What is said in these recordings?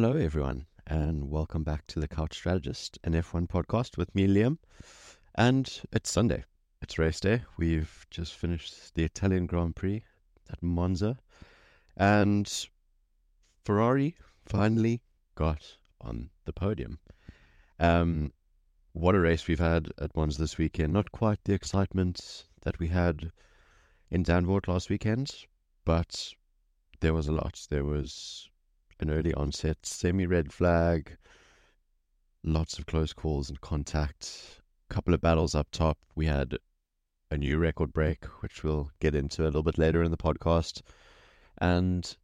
Hello, everyone, and welcome back to the Couch Strategist, an F1 podcast with me, Liam. And it's Sunday. It's race day. We've just finished the Italian Grand Prix at Monza, and Ferrari finally got on the podium. Um, what a race we've had at Monza this weekend. Not quite the excitement that we had in Zandvoort last weekend, but there was a lot. There was an early onset semi red flag, lots of close calls and contact, a couple of battles up top. We had a new record break, which we'll get into a little bit later in the podcast. And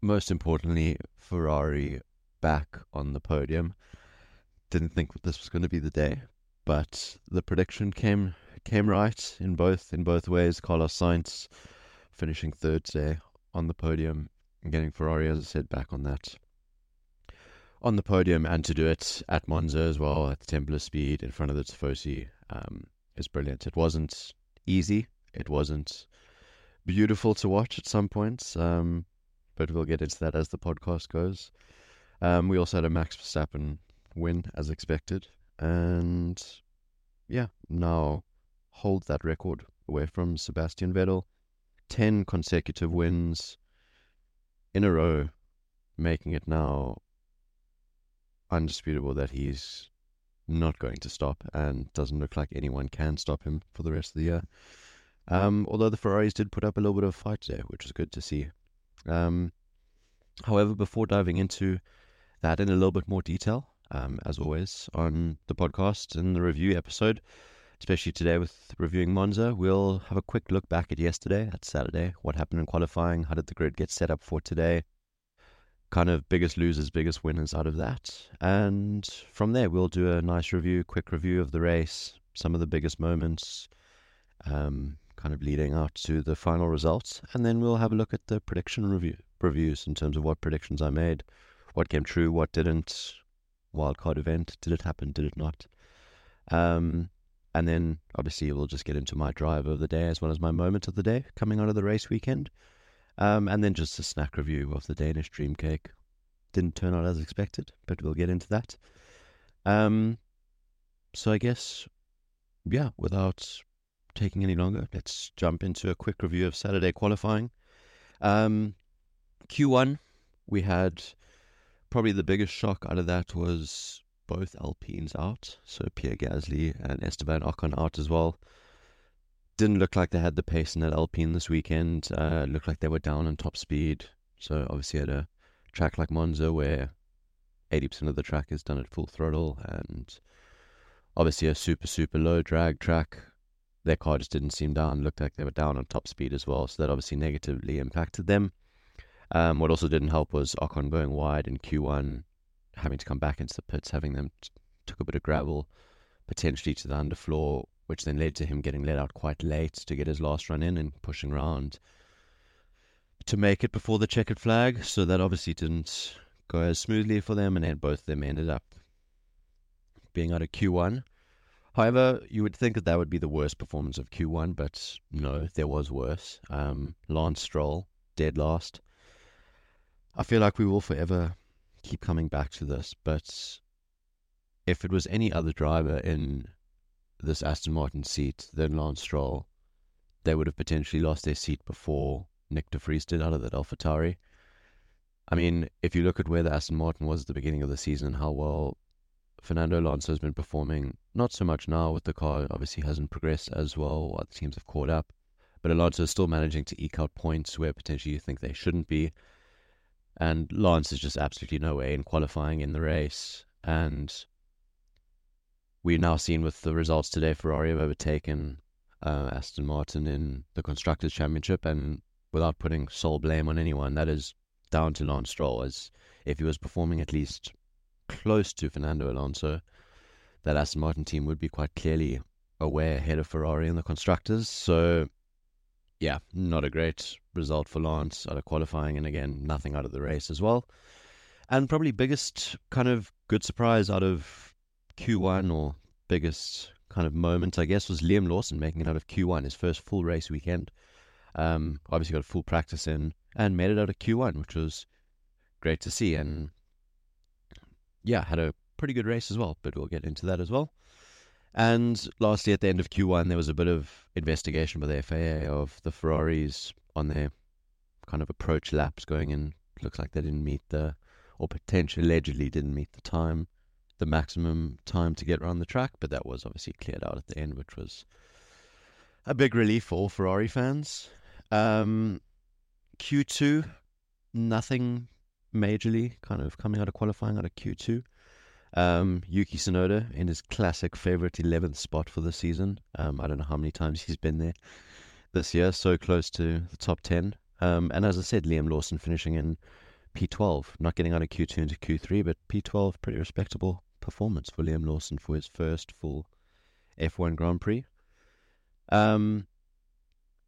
most importantly, Ferrari back on the podium. Didn't think this was going to be the day, but the prediction came came right in both in both ways. Carlos Sainz finishing third today on the podium and getting Ferrari, as I said, back on that on the podium and to do it at Monza as well at the Temple of Speed in front of the Tifosi um, is brilliant. It wasn't easy. It wasn't beautiful to watch at some points, um, but we'll get into that as the podcast goes. Um, we also had a Max Verstappen win as expected, and yeah, now hold that record away from Sebastian Vettel. 10 consecutive wins in a row, making it now undisputable that he's not going to stop and doesn't look like anyone can stop him for the rest of the year. Um, although the Ferraris did put up a little bit of a fight today, which was good to see. Um, however, before diving into that in a little bit more detail, um, as always, on the podcast and the review episode, especially today with reviewing Monza. We'll have a quick look back at yesterday, at Saturday, what happened in qualifying, how did the grid get set up for today, kind of biggest losers, biggest winners out of that. And from there, we'll do a nice review, quick review of the race, some of the biggest moments, um, kind of leading out to the final results. And then we'll have a look at the prediction review reviews in terms of what predictions I made, what came true, what didn't, wildcard event, did it happen, did it not. Um, and then obviously we'll just get into my drive of the day as well as my moment of the day coming out of the race weekend. Um, and then just a snack review of the Danish dream cake. Didn't turn out as expected, but we'll get into that. Um, so I guess, yeah, without taking any longer, let's jump into a quick review of Saturday qualifying. Um, Q1, we had probably the biggest shock out of that was both Alpines out, so Pierre Gasly and Esteban Ocon out as well. Didn't look like they had the pace in that Alpine this weekend. Uh, looked like they were down on top speed. So obviously at a track like Monza where 80% of the track is done at full throttle and obviously a super, super low drag track, their car just didn't seem down. Looked like they were down on top speed as well. So that obviously negatively impacted them. Um, what also didn't help was Ocon going wide in Q1 having to come back into the pits, having them t- took a bit of gravel potentially to the underfloor, which then led to him getting let out quite late to get his last run in and pushing around to make it before the checkered flag. So that obviously didn't go as smoothly for them, and then both of them ended up being out of Q1. However, you would think that that would be the worst performance of Q1, but no, there was worse. Um, Lance Stroll, dead last. I feel like we will forever keep coming back to this, but if it was any other driver in this Aston Martin seat than Lance Stroll, they would have potentially lost their seat before Nick De Vries did out of that AlphaTauri. I mean, if you look at where the Aston Martin was at the beginning of the season and how well Fernando Alonso has been performing, not so much now with the car, obviously hasn't progressed as well, other teams have caught up, but Alonso is still managing to eke out points where potentially you think they shouldn't be. And Lance is just absolutely no way in qualifying in the race. And we've now seen with the results today, Ferrari have overtaken uh, Aston Martin in the Constructors' Championship. And without putting sole blame on anyone, that is down to Lance Stroll. As if he was performing at least close to Fernando Alonso, that Aston Martin team would be quite clearly away ahead of Ferrari in the Constructors. So yeah, not a great result for Lance out of qualifying, and again, nothing out of the race as well. And probably biggest kind of good surprise out of Q1 or biggest kind of moment, I guess, was Liam Lawson making it out of Q1, his first full race weekend. Um, obviously got a full practice in and made it out of Q1, which was great to see. And yeah, had a pretty good race as well, but we'll get into that as well. And lastly, at the end of Q1, there was a bit of investigation by the FIA of the Ferraris on their kind of approach laps going in. Looks like they didn't meet the, or potentially allegedly didn't meet the time, the maximum time to get around the track, but that was obviously cleared out at the end, which was a big relief for all Ferrari fans. Um, Q2, nothing majorly kind of coming out of qualifying out of Q2. Um, Yuki Tsunoda in his classic favorite 11th spot for the season. Um, I don't know how many times he's been there this year, so close to the top 10. Um, and as I said, Liam Lawson finishing in P12, not getting out of Q2 into Q3, but P12, pretty respectable performance for Liam Lawson for his first full F1 Grand Prix. Um,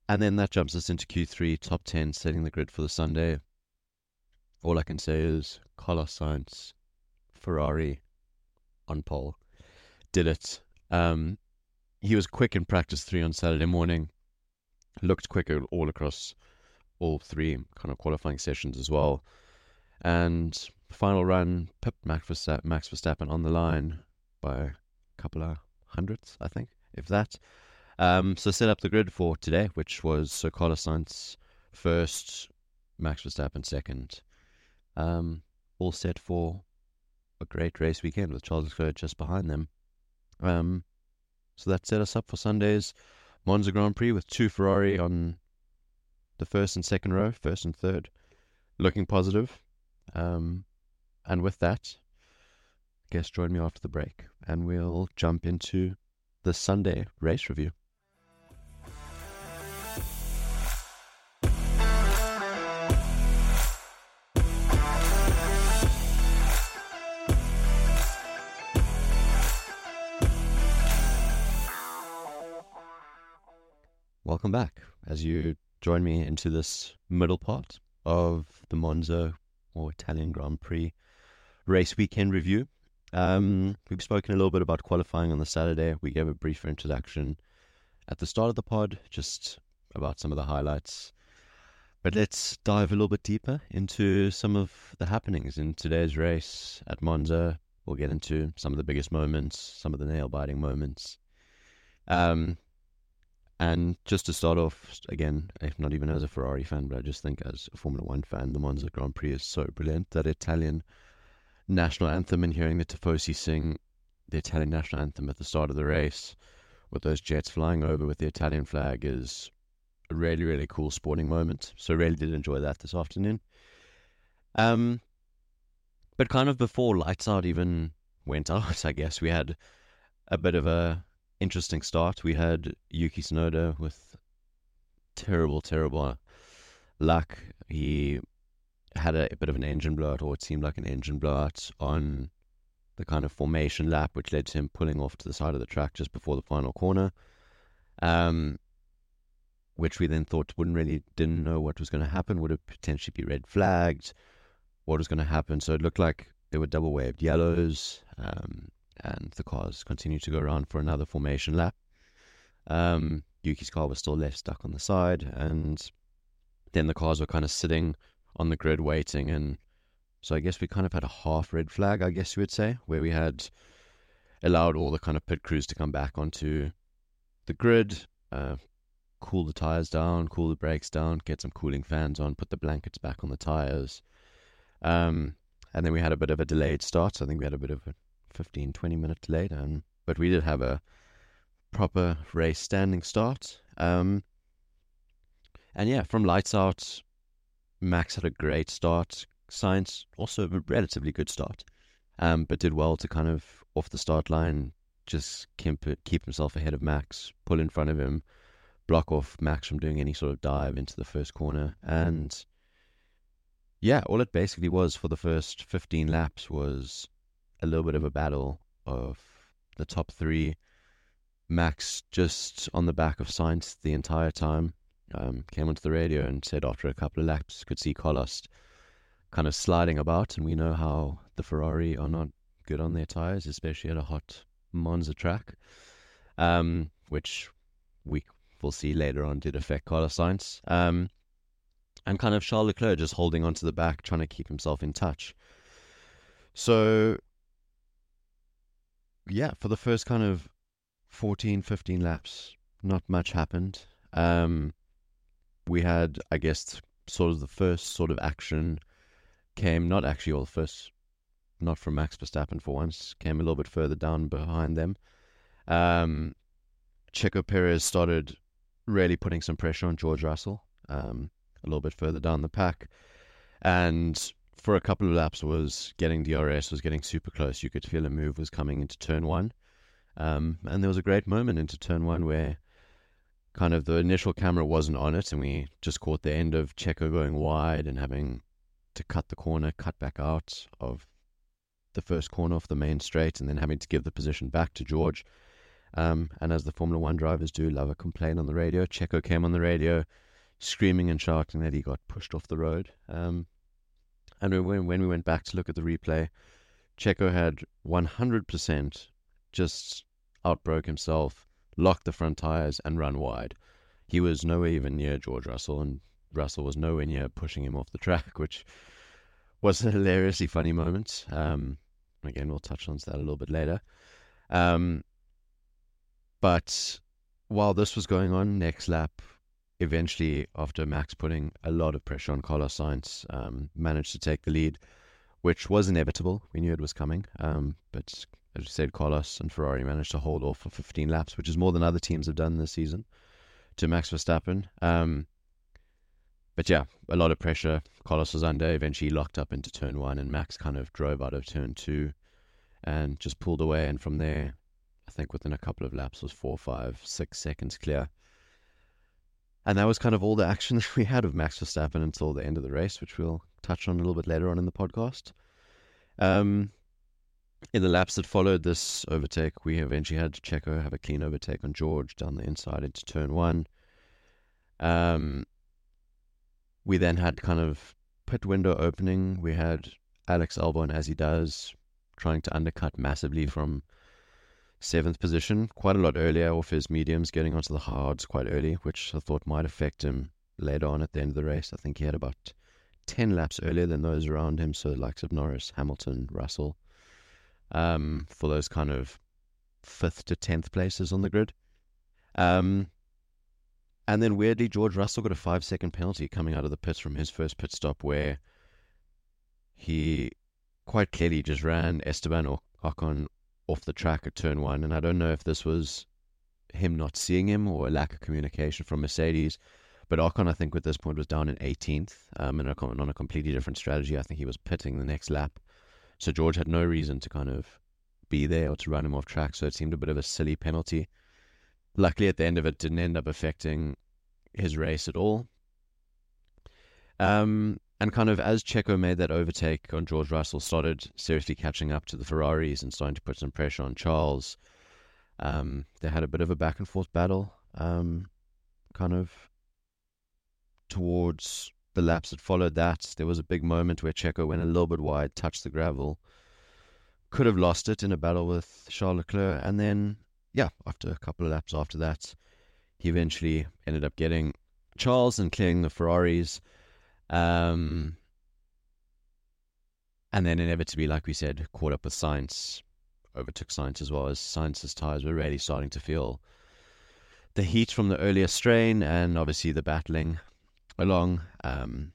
and then that jumps us into Q3, top 10, setting the grid for the Sunday. All I can say is Carlos Sainz, Ferrari, on pole. Did it. Um, he was quick in practice three on Saturday morning. Looked quicker all across all three kind of qualifying sessions as well. And final run, Pip Max Verstappen, Max Verstappen on the line by a couple of hundredths, I think, if that. Um, so set up the grid for today, which was Sir Carlos Sainz first, Max Verstappen second. Um, all set for a great race weekend with Charles Leclerc just behind them. Um, so that set us up for Sunday's Monza Grand Prix with two Ferrari on the first and second row, first and third, looking positive. Um, and with that, I guess join me after the break and we'll jump into the Sunday race review. Welcome back as you join me into this middle part of the Monza or Italian Grand Prix race weekend review. Um, we've spoken a little bit about qualifying on the Saturday. We gave a brief introduction at the start of the pod, just about some of the highlights. But let's dive a little bit deeper into some of the happenings in today's race at Monza. We'll get into some of the biggest moments, some of the nail biting moments. Um, and just to start off, again, if not even as a Ferrari fan, but I just think as a Formula One fan, the Monza Grand Prix is so brilliant. That Italian national anthem and hearing the Tifosi sing the Italian national anthem at the start of the race with those jets flying over with the Italian flag is a really, really cool sporting moment. So, really did enjoy that this afternoon. Um, but kind of before lights out even went out, I guess we had a bit of a interesting start. We had Yuki Tsunoda with terrible, terrible luck. He had a, a, bit of an engine blowout, or it seemed like an engine blowout on the kind of formation lap, which led to him pulling off to the side of the track just before the final corner. Um, which we then thought wouldn't really didn't know what was going to happen. Would it potentially be red flagged? What was going to happen? So it looked like there were double waved yellows. Um, and the cars continued to go around for another formation lap. Um, Yuki's car was still left stuck on the side, and then the cars were kind of sitting on the grid waiting. And so I guess we kind of had a half red flag, I guess you would say, where we had allowed all the kind of pit crews to come back onto the grid, uh, cool the tires down, cool the brakes down, get some cooling fans on, put the blankets back on the tires. Um, and then we had a bit of a delayed start. So I think we had a bit of a 15, 20 minutes late. Um, but we did have a proper race standing start. Um, and yeah, from lights out, Max had a great start. Sainz also a relatively good start, um, but did well to kind of off the start line just keep keep himself ahead of Max, pull in front of him, block off Max from doing any sort of dive into the first corner, and yeah, all it basically was for the first 15 laps was a little bit of a battle of the top three. Max just on the back of Sainz the entire time. Um, came onto the radio and said after a couple of laps could see Carlos kind of sliding about, and we know how the Ferrari are not good on their tires, especially at a hot Monza track, um, which we will see later on did affect Carlos Sainz. Um, and kind of Charles Leclerc just holding onto the back, trying to keep himself in touch. So yeah, for the first kind of 14, 15 laps, not much happened. Um, we had, I guess, sort of the first sort of action came, not actually all the first, not from Max Verstappen for once, came a little bit further down behind them. Um, Checo Perez started really putting some pressure on George Russell um, a little bit further down the pack. And for a couple of laps was getting DRS, was getting super close. You could feel a move was coming into turn one. Um, and there was a great moment into turn one where kind of the initial camera wasn't on it, and we just caught the end of Checo going wide and having to cut the corner, cut back out of the first corner off the main straight, and then having to give the position back to George. Um, and as the Formula One drivers do, love a complaint on the radio. Checo came on the radio screaming and shouting that he got pushed off the road. Um, and when, when we went back to look at the replay, Checo had 100% just outbroke himself, locked the front tires, and run wide. He was nowhere even near George Russell, and Russell was nowhere near pushing him off the track, which was a hilariously funny moment. Um, again, we'll touch on that a little bit later. Um, but while this was going on, next lap, eventually, after Max putting a lot of pressure on Carlos Sainz, um, managed to take the lead, which was inevitable. We knew it was coming. Um, but as you said, Carlos and Ferrari managed to hold off for 15 laps, which is more than other teams have done this season, to Max Verstappen. Um, but yeah, a lot of pressure. Carlos was under, eventually locked up into turn one, and Max kind of drove out of turn two and just pulled away. And from there, I think within a couple of laps was four, five, six seconds clear. And that was kind of all the action that we had of Max Verstappen until the end of the race, which we'll touch on a little bit later on in the podcast. Um, in the laps that followed this overtake, we eventually had Checo have a clean overtake on George down the inside into turn one. Um, we then had kind of pit window opening. We had Alex Albon, as he does, trying to undercut massively from seventh position, quite a lot earlier off his mediums, getting onto the hards quite early, which I thought might affect him later on at the end of the race. I think he had about 10 laps earlier than those around him, so the likes of Norris, Hamilton, Russell, um, for those kind of fifth to 10th places on the grid. Um, and then weirdly, George Russell got a five second penalty coming out of the pits from his first pit stop where he quite clearly just ran Esteban Ocon off the track at turn one. And I don't know if this was him not seeing him or a lack of communication from Mercedes. But Ocon, I think, at this point was down in 18th um, and on a completely different strategy. I think he was pitting the next lap. So George had no reason to kind of be there or to run him off track. So it seemed a bit of a silly penalty. Luckily, at the end of it, didn't end up affecting his race at all. Um, and kind of as Checo made that overtake on George Russell, started seriously catching up to the Ferraris and starting to put some pressure on Charles. Um, they had a bit of a back and forth battle, um, kind of towards the laps that followed that. There was a big moment where Checo went a little bit wide, touched the gravel, could have lost it in a battle with Charles Leclerc, and then yeah, after a couple of laps after that, he eventually ended up getting Charles and clearing the Ferraris. Um, and then inevitably, like we said, caught up with Sainz, overtook Sainz as well as Sainz's tires were really starting to feel the heat from the earlier strain and obviously the battling along. Um,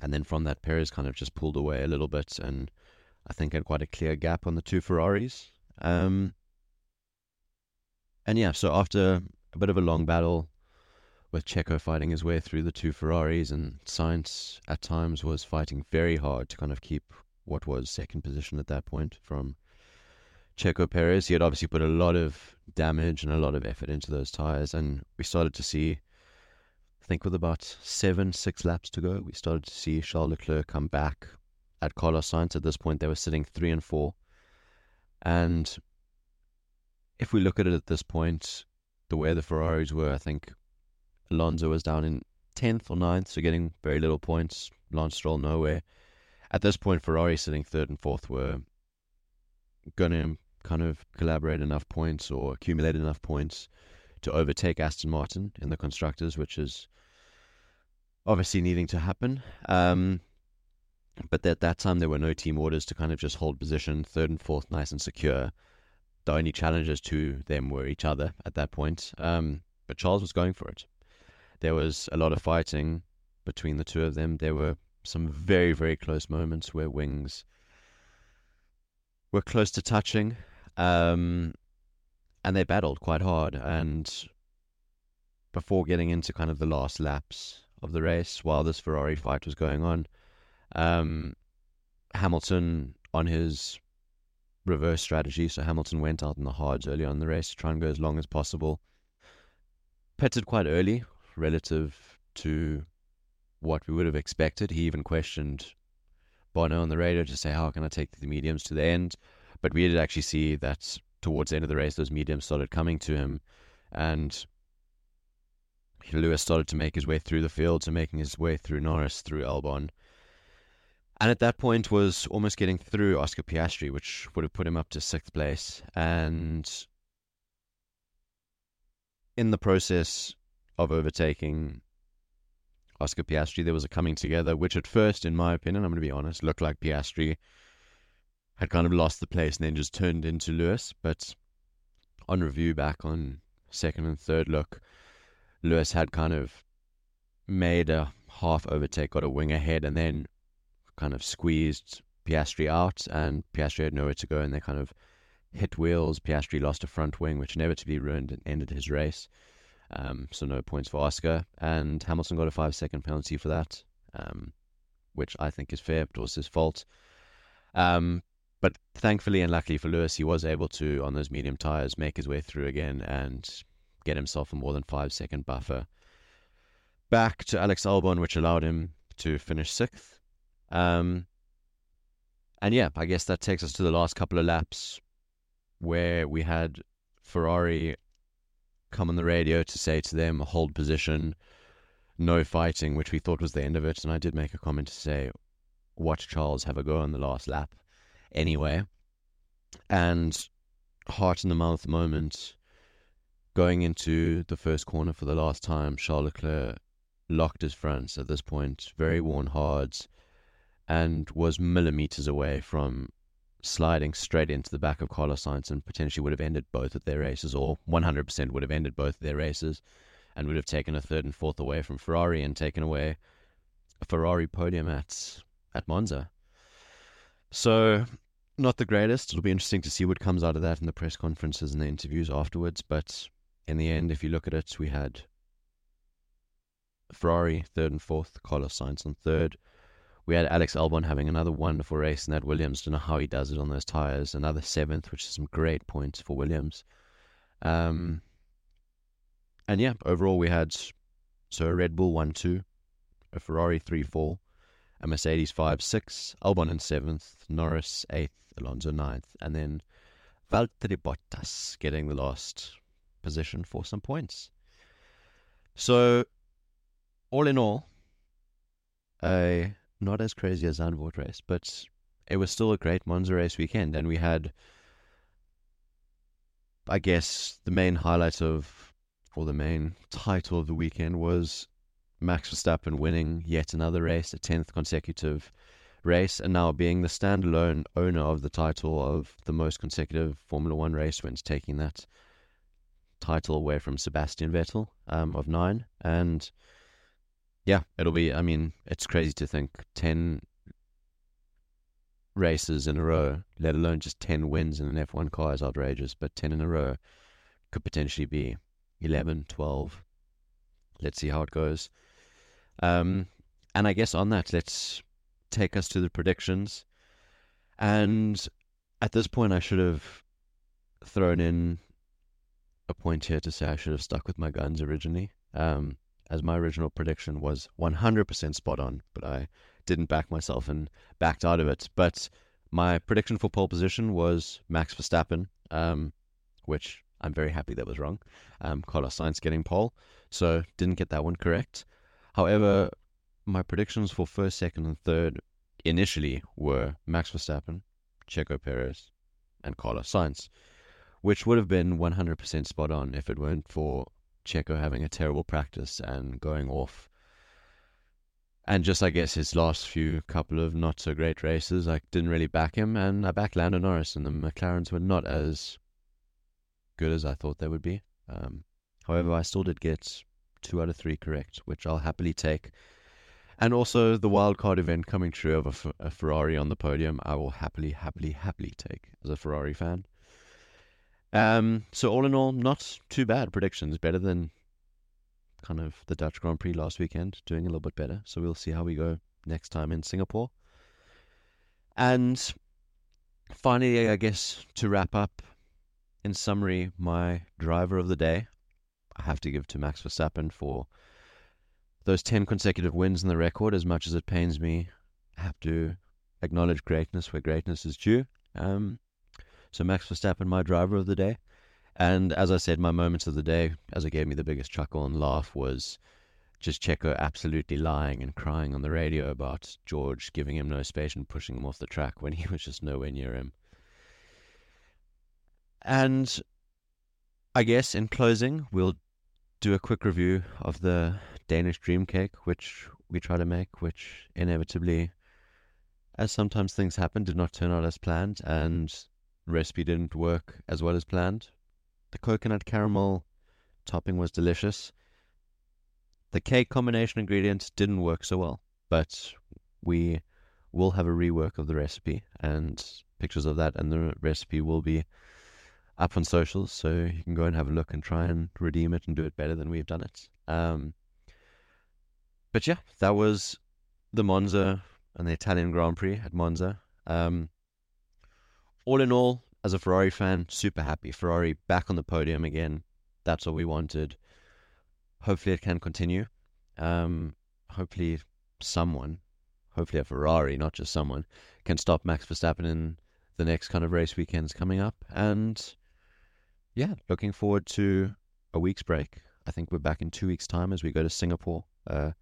and then from that, Perez kind of just pulled away a little bit and I think had quite a clear gap on the two Ferraris. Um, and yeah, so after a bit of a long battle, with Checo fighting his way through the two Ferraris, and Sainz at times was fighting very hard to kind of keep what was second position at that point from Checo Perez. He had obviously put a lot of damage and a lot of effort into those tires, and we started to see, I think, with about seven, six laps to go, we started to see Charles Leclerc come back at Carlos Sainz. At this point, they were sitting three and four, and if we look at it at this point, the way the Ferraris were, I think Alonso was down in 10th or 9th, so getting very little points. Lance Stroll nowhere. At this point, Ferrari sitting third and fourth were going to kind of collaborate enough points or accumulate enough points to overtake Aston Martin in the constructors, which is obviously needing to happen. Um, but at that time, there were no team orders to kind of just hold position, third and fourth, nice and secure. the only challenges to them were each other at that point. Um, but Charles was going for it. There was a lot of fighting between the two of them. There were some very, very close moments where wings were close to touching. Um, and they battled quite hard. And before getting into kind of the last laps of the race, while this Ferrari fight was going on, um, Hamilton on his reverse strategy. So Hamilton went out in the hards early on in the race to try and go as long as possible. Pitted quite early relative to what we would have expected. He even questioned Bono on the radio to say, How can I take the mediums to the end? But we did actually see that towards the end of the race, those mediums started coming to him. And Lewis started to make his way through the fields and making his way through Norris, through Albon. And at that point was almost getting through Oscar Piastri, which would have put him up to sixth place. And in the process of overtaking Oscar Piastri, there was a coming together, which at first, in my opinion, I'm going to be honest, looked like Piastri had kind of lost the place and then just turned into Lewis. But on review back on second and third look, Lewis had kind of made a half overtake, got a wing ahead, and then kind of squeezed Piastri out, and Piastri had nowhere to go, and they kind of hit wheels. Piastri lost a front wing, which inevitably ruined and ended his race. Um, so no points for Oscar, and Hamilton got a five-second penalty for that, um, which I think is fair, but was his fault. Um, but thankfully and luckily for Lewis, he was able to, on those medium tires, make his way through again and get himself a more than five second buffer back to Alex Albon, which allowed him to finish sixth. Um, and yeah, I guess that takes us to the last couple of laps where we had Ferrari come on the radio to say to them, hold position, no fighting, which we thought was the end of it. And I did make a comment to say, watch Charles have a go on the last lap anyway. And heart in the mouth moment going into the first corner for the last time, Charles Leclerc locked his fronts at this point, very worn hard, and was millimeters away from sliding straight into the back of Carlos Sainz and potentially would have ended both of their races, or 100% would have ended both of their races, and would have taken a third and fourth away from Ferrari and taken away a Ferrari podium at at Monza. So, not the greatest. It'll be interesting to see what comes out of that in the press conferences and the interviews afterwards. But in the end, if you look at it, we had Ferrari third and fourth, Carlos Sainz on third. We had Alex Albon having another wonderful race in that Williams. Don't know how he does it on those tires. Another seventh, which is some great points for Williams. Um, and yeah, overall we had so a Red Bull one two, a Ferrari three four, a Mercedes 5 6, Albon in 7th, Norris 8th, Alonso ninth, and then Valtteri Bottas getting the last position for some points. So, all in all, a not as crazy as Zandvoort race, but it was still a great Monza race weekend, and we had, I guess, the main highlight of, or the main title of the weekend was Max Verstappen winning yet another race, a 10th consecutive race, and now being the standalone owner of the title of the most consecutive Formula One race wins, taking that title away from Sebastian Vettel um, of nine. And yeah, it'll be, I mean, it's crazy to think 10 races in a row, let alone just 10 wins in an F1 car is outrageous, but 10 in a row could potentially be 11, 12. Let's see how it goes. Um, and I guess on that, let's take us to the predictions. And at this point, I should have thrown in a point here to say I should have stuck with my guns originally, um, as my original prediction was 100% spot on, but I didn't back myself and backed out of it. But my prediction for pole position was Max Verstappen, um, which I'm very happy that was wrong. Um, Carlos Sainz getting pole, so didn't get that one correct. However, my predictions for first, second, and third initially were Max Verstappen, Checo Perez, and Carlos Sainz, which would have been 100% spot on if it weren't for Checo having a terrible practice and going off. And just, I guess, his last few couple of not so great races, I didn't really back him, and I backed Lando Norris, and the McLarens were not as good as I thought they would be. Um, however, I still did get two out of three correct, which I'll happily take. And also the wildcard event coming true of a, a Ferrari on the podium, I will happily, happily, happily take as a Ferrari fan. Um, so all in all, not too bad predictions. Better than kind of the Dutch Grand Prix last weekend, doing a little bit better. So we'll see how we go next time in Singapore. And finally, I guess to wrap up, in summary, my driver of the day, I have to give to Max Verstappen for those 10 consecutive wins in the record. As much as it pains me, I have to acknowledge greatness where greatness is due. Um, so Max Verstappen, my driver of the day. And as I said, my moments of the day, as it gave me the biggest chuckle and laugh, was just Checo absolutely lying and crying on the radio about George giving him no space and pushing him off the track when he was just nowhere near him. And I guess in closing, we'll do a quick review of the Danish dream cake, which we try to make, which inevitably, as sometimes things happen, did not turn out as planned, and recipe didn't work as well as planned. The coconut caramel topping was delicious the cake combination ingredients didn't work so well, but we will have a rework of the recipe and pictures of that, and the recipe will be up on socials, so you can go and have a look and try and redeem it and do it better than we've done it. Um, but yeah, that was the Monza and the Italian Grand Prix at Monza. Um, all in all, as a Ferrari fan, super happy. Ferrari back on the podium again. That's what we wanted hopefully it can continue. Um, hopefully someone, hopefully a Ferrari, not just someone, can stop Max Verstappen in the next kind of race weekends coming up. And yeah, looking forward to a week's break. I think we're back in two weeks' time as we go to Singapore. Uh,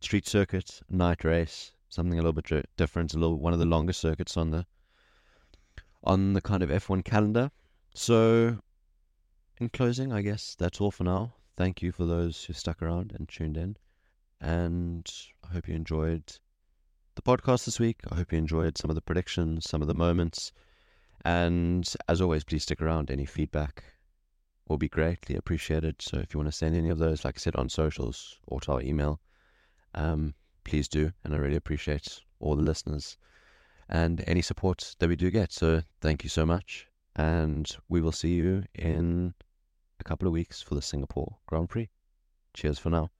street circuit, night race, something a little bit different, a little one of the longest circuits on the on the kind of F1 calendar. So, in closing, I guess that's all for now thank you for those who stuck around and tuned in. And I hope you enjoyed the podcast this week. I hope you enjoyed some of the predictions, some of the moments. And as always, please stick around. Any feedback will be greatly appreciated. So if you want to send any of those, like I said, on socials or to our email, um, please do. And I really appreciate all the listeners and any support that we do get. So thank you so much. And we will see you in a couple of weeks for the Singapore Grand Prix. Cheers for now.